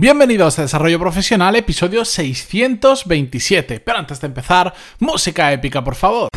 Bienvenidos a Desarrollo Profesional, episodio 627. Pero antes de empezar, música épica, por favor.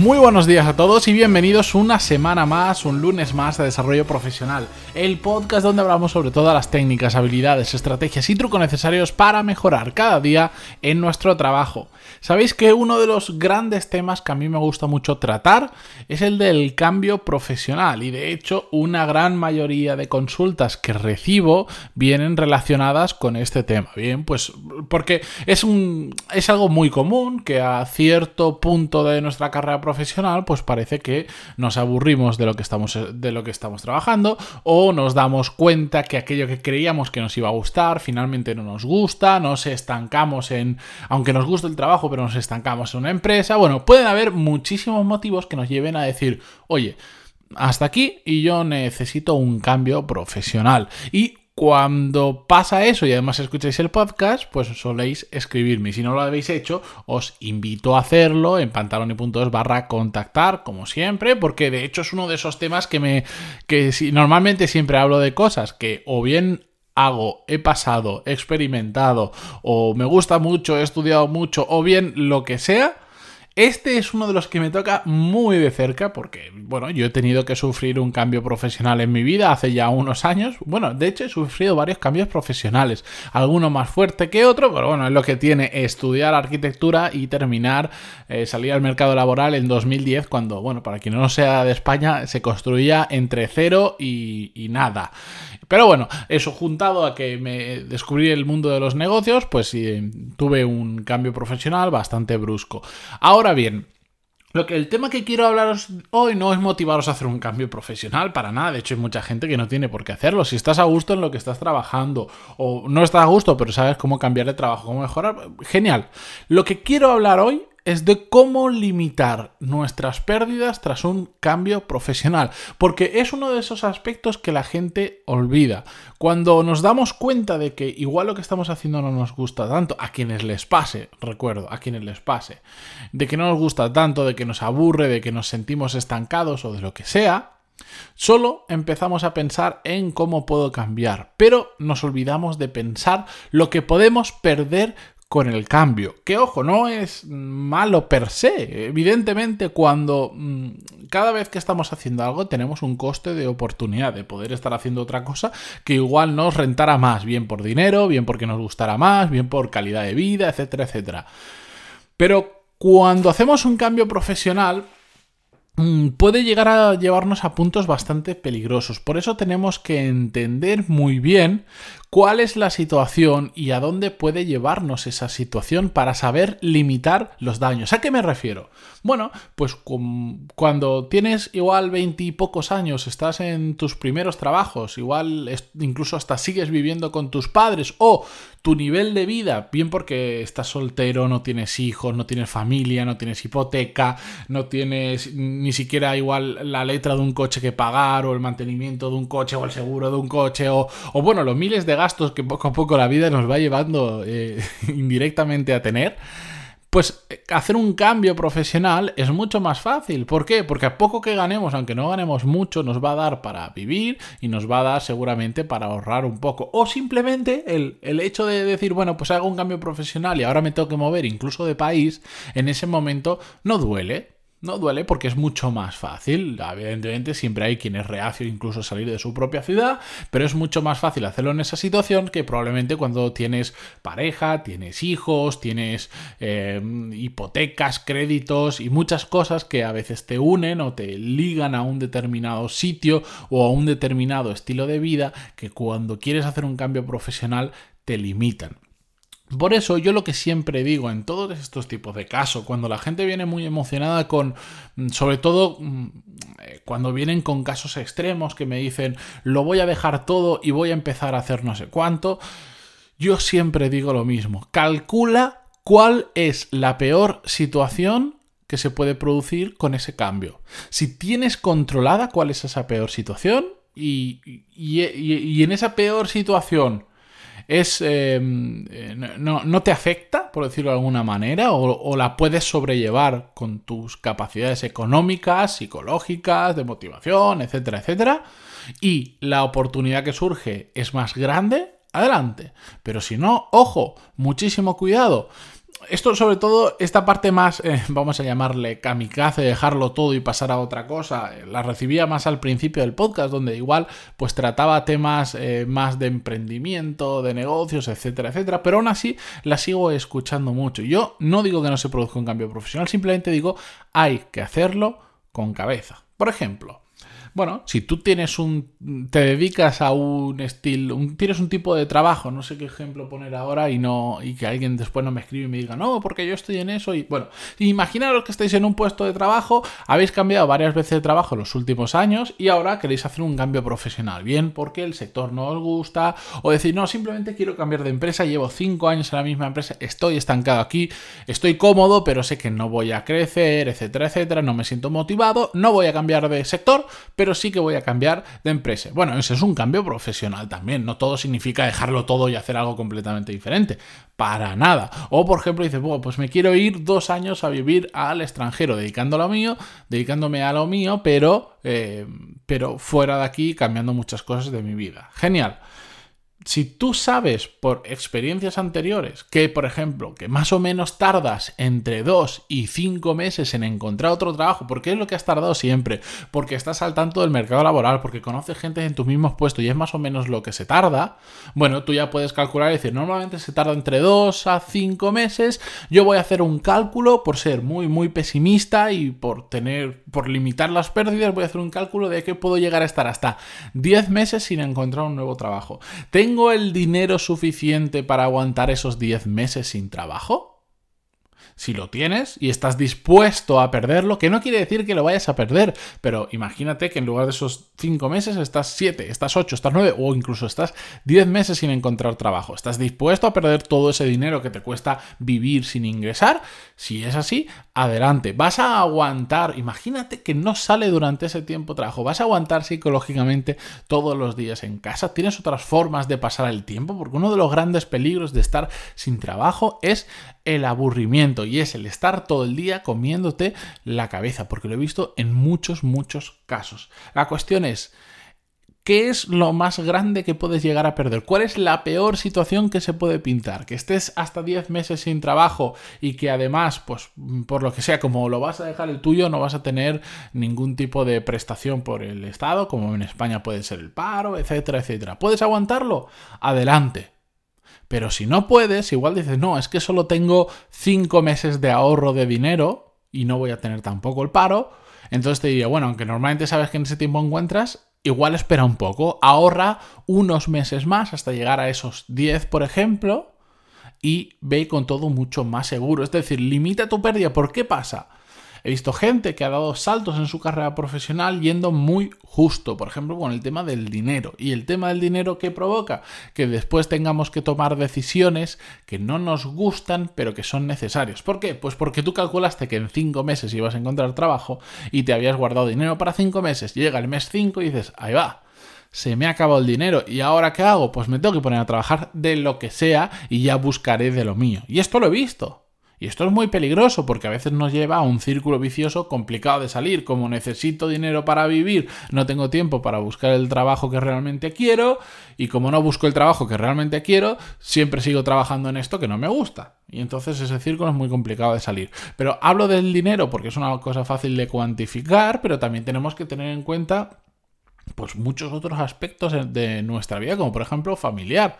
Muy buenos días a todos y bienvenidos una semana más, un lunes más de Desarrollo Profesional, el podcast donde hablamos sobre todas las técnicas, habilidades, estrategias y trucos necesarios para mejorar cada día en nuestro trabajo. Sabéis que uno de los grandes temas que a mí me gusta mucho tratar es el del cambio profesional y de hecho una gran mayoría de consultas que recibo vienen relacionadas con este tema. Bien, pues porque es un es algo muy común que a cierto punto de nuestra carrera profesional profesional, pues parece que nos aburrimos de lo que estamos, de lo que estamos trabajando o nos damos cuenta que aquello que creíamos que nos iba a gustar finalmente no nos gusta, nos estancamos en, aunque nos gusta el trabajo, pero nos estancamos en una empresa. Bueno, pueden haber muchísimos motivos que nos lleven a decir, oye, hasta aquí y yo necesito un cambio profesional. Y cuando pasa eso y además escucháis el podcast, pues soléis escribirme. Si no lo habéis hecho, os invito a hacerlo en pantaloni.es barra contactar, como siempre, porque de hecho es uno de esos temas que me. que si, normalmente siempre hablo de cosas que o bien hago, he pasado, he experimentado, o me gusta mucho, he estudiado mucho, o bien lo que sea este es uno de los que me toca muy de cerca porque, bueno, yo he tenido que sufrir un cambio profesional en mi vida hace ya unos años. Bueno, de hecho he sufrido varios cambios profesionales, alguno más fuerte que otro, pero bueno, es lo que tiene estudiar arquitectura y terminar, eh, salir al mercado laboral en 2010 cuando, bueno, para quien no sea de España, se construía entre cero y, y nada. Pero bueno, eso juntado a que me descubrí el mundo de los negocios, pues sí, tuve un cambio profesional bastante brusco. Ahora bien, lo que el tema que quiero hablaros hoy no es motivaros a hacer un cambio profesional para nada. De hecho, hay mucha gente que no tiene por qué hacerlo. Si estás a gusto en lo que estás trabajando o no estás a gusto, pero sabes cómo cambiar de trabajo, cómo mejorar, genial. Lo que quiero hablar hoy es de cómo limitar nuestras pérdidas tras un cambio profesional, porque es uno de esos aspectos que la gente olvida. Cuando nos damos cuenta de que igual lo que estamos haciendo no nos gusta tanto, a quienes les pase, recuerdo, a quienes les pase, de que no nos gusta tanto, de que nos aburre, de que nos sentimos estancados o de lo que sea, Solo empezamos a pensar en cómo puedo cambiar, pero nos olvidamos de pensar lo que podemos perder con el cambio. Que ojo, no es malo per se. Evidentemente, cuando mm, cada vez que estamos haciendo algo tenemos un coste de oportunidad de poder estar haciendo otra cosa que igual nos rentara más, bien por dinero, bien porque nos gustara más, bien por calidad de vida, etcétera, etcétera. Pero cuando hacemos un cambio profesional, mm, puede llegar a llevarnos a puntos bastante peligrosos. Por eso tenemos que entender muy bien cuál es la situación y a dónde puede llevarnos esa situación para saber limitar los daños. ¿A qué me refiero? Bueno, pues cuando tienes igual pocos años, estás en tus primeros trabajos, igual incluso hasta sigues viviendo con tus padres o tu nivel de vida, bien porque estás soltero, no tienes hijos, no tienes familia, no tienes hipoteca, no tienes ni siquiera igual la letra de un coche que pagar o el mantenimiento de un coche o el seguro de un coche o, o bueno, los miles de gastos que poco a poco la vida nos va llevando eh, indirectamente a tener, pues eh, hacer un cambio profesional es mucho más fácil. ¿Por qué? Porque a poco que ganemos, aunque no ganemos mucho, nos va a dar para vivir y nos va a dar seguramente para ahorrar un poco. O simplemente el, el hecho de decir, bueno, pues hago un cambio profesional y ahora me tengo que mover incluso de país, en ese momento no duele no duele porque es mucho más fácil. Evidentemente siempre hay quien es reacio incluso salir de su propia ciudad, pero es mucho más fácil hacerlo en esa situación que probablemente cuando tienes pareja, tienes hijos, tienes eh, hipotecas, créditos y muchas cosas que a veces te unen o te ligan a un determinado sitio o a un determinado estilo de vida que cuando quieres hacer un cambio profesional te limitan. Por eso yo lo que siempre digo en todos estos tipos de casos, cuando la gente viene muy emocionada con, mm, sobre todo mm, eh, cuando vienen con casos extremos que me dicen, lo voy a dejar todo y voy a empezar a hacer no sé cuánto, yo siempre digo lo mismo, calcula cuál es la peor situación que se puede producir con ese cambio. Si tienes controlada cuál es esa peor situación y, y en esa peor situación es em, eh, no, te afecta, por decirlo de alguna manera, o, la puedes sobrellevar con tus capacidades económicas, psicológicas, de motivación, etcétera, etcétera, y la oportunidad que surge es más grande, adelante. Pero si no, ojo, muchísimo cuidado esto sobre todo, esta parte más, eh, vamos a llamarle kamikaze, dejarlo todo y pasar a otra cosa, eh, la recibía más al principio del podcast, donde igual pues trataba temas eh, más de emprendimiento, de negocios, etcétera, etcétera, pero aún así la sigo escuchando mucho. Yo no digo que no se produzca un cambio profesional, simplemente digo hay que hacerlo con cabeza. Por ejemplo, bueno, si tú tienes un. te dedicas a un estilo. tienes un tipo de trabajo, no sé qué ejemplo poner ahora y no. y que alguien después no me escribe y me diga, no, porque yo estoy en eso. Y bueno, imaginaros que estáis en un puesto de trabajo, habéis cambiado varias veces de trabajo en los últimos años y ahora queréis hacer un cambio profesional. Bien, porque el sector no os gusta, o decir, no, simplemente quiero cambiar de empresa, llevo cinco años en la misma empresa, estoy estancado aquí, estoy cómodo, pero sé que no voy a crecer, etcétera, etcétera, no me siento motivado, no voy a cambiar de sector pero sí que voy a cambiar de empresa. Bueno, ese es un cambio profesional también, no todo significa dejarlo todo y hacer algo completamente diferente, para nada. O por ejemplo dices, bueno, pues me quiero ir dos años a vivir al extranjero, dedicando a mío, dedicándome a lo mío, pero, eh, pero fuera de aquí, cambiando muchas cosas de mi vida. Genial si tú sabes por experiencias anteriores que, por ejemplo, que más o menos tardas entre 2 y 5 meses en encontrar otro trabajo, porque es lo que has tardado siempre, porque estás al tanto del mercado laboral, porque conoces gente en tus mismos puestos y es más o menos lo que se tarda, bueno, tú ya puedes calcular y decir, normalmente se tarda entre 2 a 5 meses, yo voy a hacer un cálculo por ser muy, muy pesimista y por tener, por limitar las pérdidas, voy a hacer un cálculo de que puedo llegar a estar hasta 10 meses sin encontrar un nuevo trabajo. ¿Tengo el dinero suficiente para aguantar esos 10 meses sin trabajo? Si lo tienes y estás dispuesto a perderlo, que no quiere decir que lo vayas a perder, pero imagínate que en lugar de esos 5 meses estás 7, estás 8, estás 9 o incluso estás 10 meses sin encontrar trabajo. ¿Estás dispuesto a perder todo ese dinero que te cuesta vivir sin ingresar? Si es así, adelante. Vas a aguantar, imagínate que no sale durante ese tiempo trabajo, vas a aguantar psicológicamente todos los días en casa. Tienes otras formas de pasar el tiempo, porque uno de los grandes peligros de estar sin trabajo es el aburrimiento y es el estar todo el día comiéndote la cabeza, porque lo he visto en muchos, muchos casos. La cuestión es, ¿qué es lo más grande que puedes llegar a perder? ¿Cuál es la peor situación que se puede pintar? Que estés hasta 10 meses sin trabajo y que además, pues por lo que sea, como lo vas a dejar el tuyo, no vas a tener ningún tipo de prestación por el Estado, como en España puede ser el paro, etcétera, etcétera. ¿Puedes aguantarlo? Adelante. Pero si no puedes, igual dices, no, es que solo tengo 5 meses de ahorro de dinero y no voy a tener tampoco el paro. Entonces te diría, bueno, aunque normalmente sabes que en ese tiempo encuentras, igual espera un poco, ahorra unos meses más hasta llegar a esos 10, por ejemplo, y ve con todo mucho más seguro. Es decir, limita tu pérdida. ¿Por qué pasa? He visto gente que ha dado saltos en su carrera profesional yendo muy justo, por ejemplo, con el tema del dinero. Y el tema del dinero que provoca que después tengamos que tomar decisiones que no nos gustan, pero que son necesarias. ¿Por qué? Pues porque tú calculaste que en cinco meses ibas a encontrar trabajo y te habías guardado dinero para cinco meses. Llega el mes 5 y dices, ahí va se me ha acabado el dinero y ahora qué hago? Pues me tengo que poner a trabajar de lo que sea y ya buscaré de lo mío. Y esto lo he visto. Y esto es muy peligroso porque a veces nos lleva a un círculo vicioso complicado de salir. Como necesito dinero para vivir, no tengo tiempo para buscar el trabajo que realmente quiero. Y como no busco el trabajo que realmente quiero, siempre sigo trabajando en esto que no me gusta. Y entonces ese círculo es muy complicado de salir. Pero hablo del dinero porque es una cosa fácil de cuantificar, pero también tenemos que tener en cuenta pues muchos otros aspectos de nuestra vida, como por ejemplo familiar.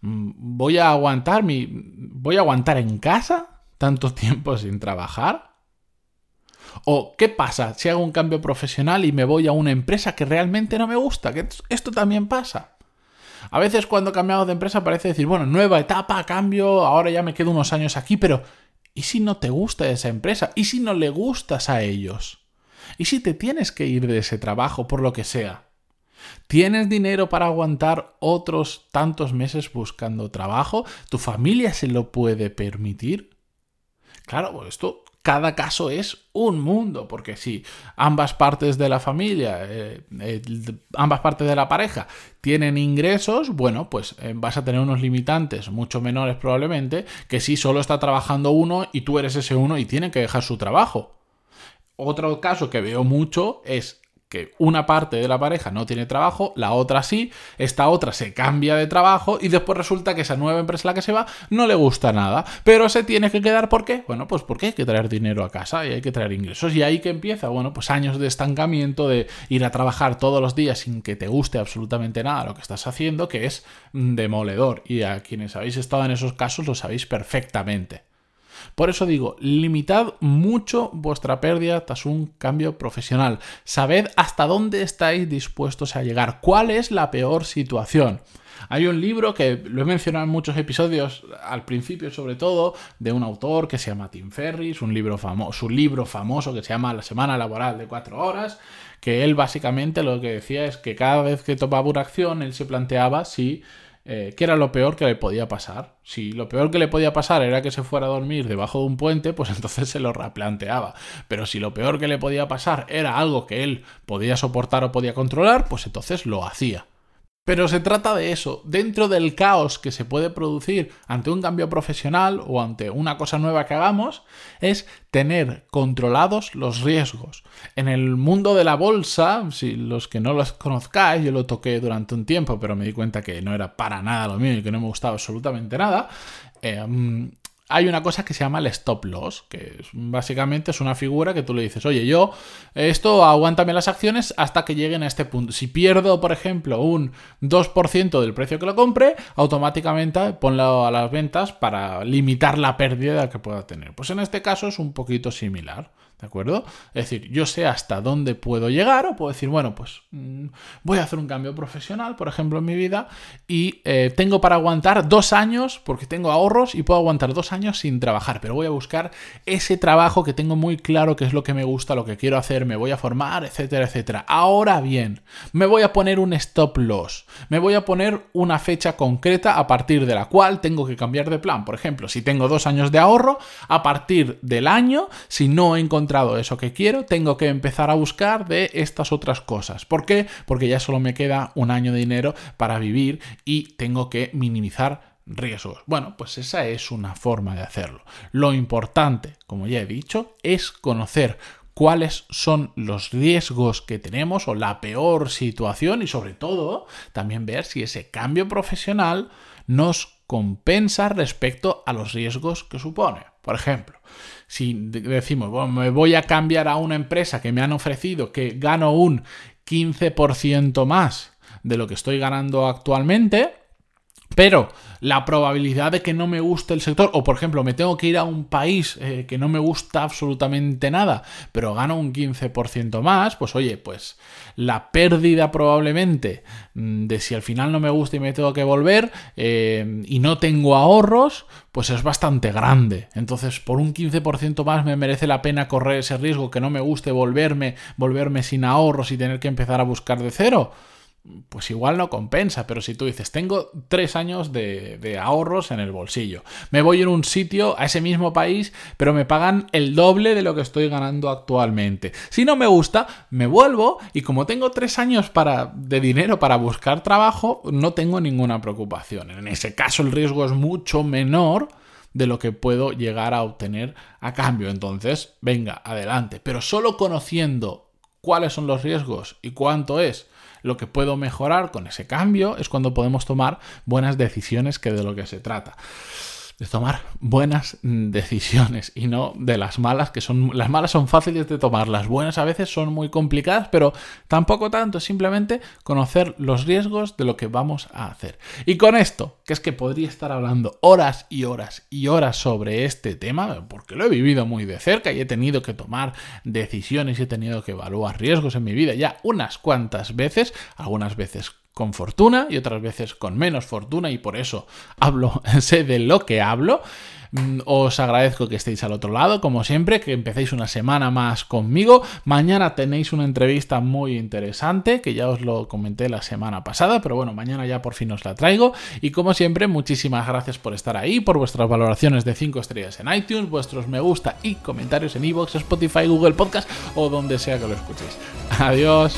Mm, voy a aguantar mi voy a aguantar en casa tanto tiempo sin trabajar? ¿O qué pasa si hago un cambio profesional y me voy a una empresa que realmente no me gusta? Que esto también pasa. A veces cuando cambiamos de empresa parece decir, bueno, nueva etapa, cambio, ahora ya me quedo unos años aquí, pero ¿y si no te gusta esa empresa? ¿Y si no le gustas a ellos? ¿Y si te tienes que ir de ese trabajo por lo que sea? ¿Tienes dinero para aguantar otros tantos meses buscando trabajo? ¿Tu familia se lo puede permitir? Claro, esto cada caso es un mundo, porque si ambas partes de la familia, eh, ambas partes de la pareja tienen ingresos, bueno, pues eh, vas a tener unos limitantes mucho menores probablemente que si solo está trabajando uno y tú eres ese uno y tiene que dejar su trabajo. Otro caso que veo mucho es una parte de la pareja no tiene trabajo, la otra sí, esta otra se cambia de trabajo y después resulta que esa nueva empresa a la que se va no le gusta nada, pero se tiene que quedar ¿por qué? Bueno, pues porque hay que traer dinero a casa y hay que traer ingresos y ahí que empieza, bueno, pues años de estancamiento, de ir a trabajar todos los días sin que te guste absolutamente nada lo que estás haciendo, que es demoledor y a quienes habéis estado en esos casos lo sabéis perfectamente. Por eso digo, limitad mucho vuestra pérdida tras un cambio profesional. Sabed hasta dónde estáis dispuestos a llegar, cuál es la peor situación. Hay un libro que lo he mencionado en muchos episodios, al principio sobre todo, de un autor que se llama Tim Ferris, un libro famoso, un libro famoso que se llama La semana laboral de cuatro horas, que él básicamente lo que decía es que cada vez que tomaba una acción, él se planteaba si eh, qué era lo peor que le podía pasar. Si lo peor que le podía pasar era que se fuera a dormir debajo de un puente, pues entonces se lo replanteaba. Pero si lo peor que le podía pasar era algo que él podía soportar o podía controlar, pues entonces lo hacía. Pero se trata de eso, dentro del caos que se puede producir ante un cambio profesional o ante una cosa nueva que hagamos, es tener controlados los riesgos. En el mundo de la bolsa, si los que no los conozcáis, yo lo toqué durante un tiempo, pero me di cuenta que no era para nada lo mío y que no me gustaba absolutamente nada, eh, hay una cosa que se llama el stop loss, que básicamente es una figura que tú le dices, oye, yo, esto aguántame las acciones hasta que lleguen a este punto. Si pierdo, por ejemplo, un 2% del precio que lo compre, automáticamente ponlo a las ventas para limitar la pérdida que pueda tener. Pues en este caso es un poquito similar. ¿De acuerdo? Es decir, yo sé hasta dónde puedo llegar o puedo decir, bueno, pues mm, voy a hacer un cambio profesional, por ejemplo, en mi vida y eh, tengo para aguantar dos años porque tengo ahorros y puedo aguantar dos años sin trabajar, pero voy a buscar ese trabajo que tengo muy claro que es lo que me gusta, lo que quiero hacer, me voy a formar, etcétera, etcétera. Ahora bien, me voy a poner un stop loss, me voy a poner una fecha concreta a partir de la cual tengo que cambiar de plan. Por ejemplo, si tengo dos años de ahorro, a partir del año, si no he encontrado eso que quiero, tengo que empezar a buscar de estas otras cosas. ¿Por qué? Porque ya solo me queda un año de dinero para vivir y tengo que minimizar riesgos. Bueno, pues esa es una forma de hacerlo. Lo importante, como ya he dicho, es conocer cuáles son los riesgos que tenemos o la peor situación y sobre todo también ver si ese cambio profesional nos compensa respecto a los riesgos que supone. Por ejemplo, si decimos, bueno, me voy a cambiar a una empresa que me han ofrecido que gano un 15% más de lo que estoy ganando actualmente, pero la probabilidad de que no me guste el sector, o por ejemplo, me tengo que ir a un país eh, que no me gusta absolutamente nada, pero gano un 15% más, pues oye, pues la pérdida probablemente mm, de si al final no me gusta y me tengo que volver eh, y no tengo ahorros, pues es bastante grande. Entonces, por un 15% más me merece la pena correr ese riesgo que no me guste volverme, volverme sin ahorros y tener que empezar a buscar de cero pues igual no compensa, pero si tú dices, tengo tres años de, ahorros en el bolsillo, me voy en un sitio, a ese mismo país, pero me pagan el doble de lo que estoy ganando actualmente. Si no me gusta, me vuelvo y como tengo tres años para, de dinero para buscar trabajo, no tengo ninguna preocupación. En ese caso el riesgo es mucho menor de lo que puedo llegar a obtener a cambio. Entonces, venga, adelante. Pero solo conociendo cuáles son los riesgos y cuánto es lo que puedo mejorar con ese cambio es cuando podemos tomar buenas decisiones, que de lo que se trata de tomar buenas decisiones y no de las malas, que son las malas son fáciles de tomar, las buenas a veces son muy complicadas, pero tampoco tanto, simplemente conocer los riesgos de lo que vamos a hacer. Y con esto, que es que podría estar hablando horas y horas y horas sobre este tema, porque lo he vivido muy de cerca y he tenido que tomar decisiones y he tenido que evaluar riesgos en mi vida ya unas cuantas veces, algunas veces con fortuna y otras veces con menos fortuna y por eso hablo, sé de lo que hablo. Mm, os agradezco que estéis al otro lado, como siempre, que empecéis una semana más conmigo. Mañana tenéis una entrevista muy interesante, que ya os lo comenté la semana pasada, pero bueno, mañana ya por fin os la traigo. Y como siempre, muchísimas gracias por estar ahí, por vuestras valoraciones de 5 estrellas en iTunes, vuestros me gusta y comentarios en iVoox, Spotify, Google Podcast o donde sea que lo escuchéis. Adiós.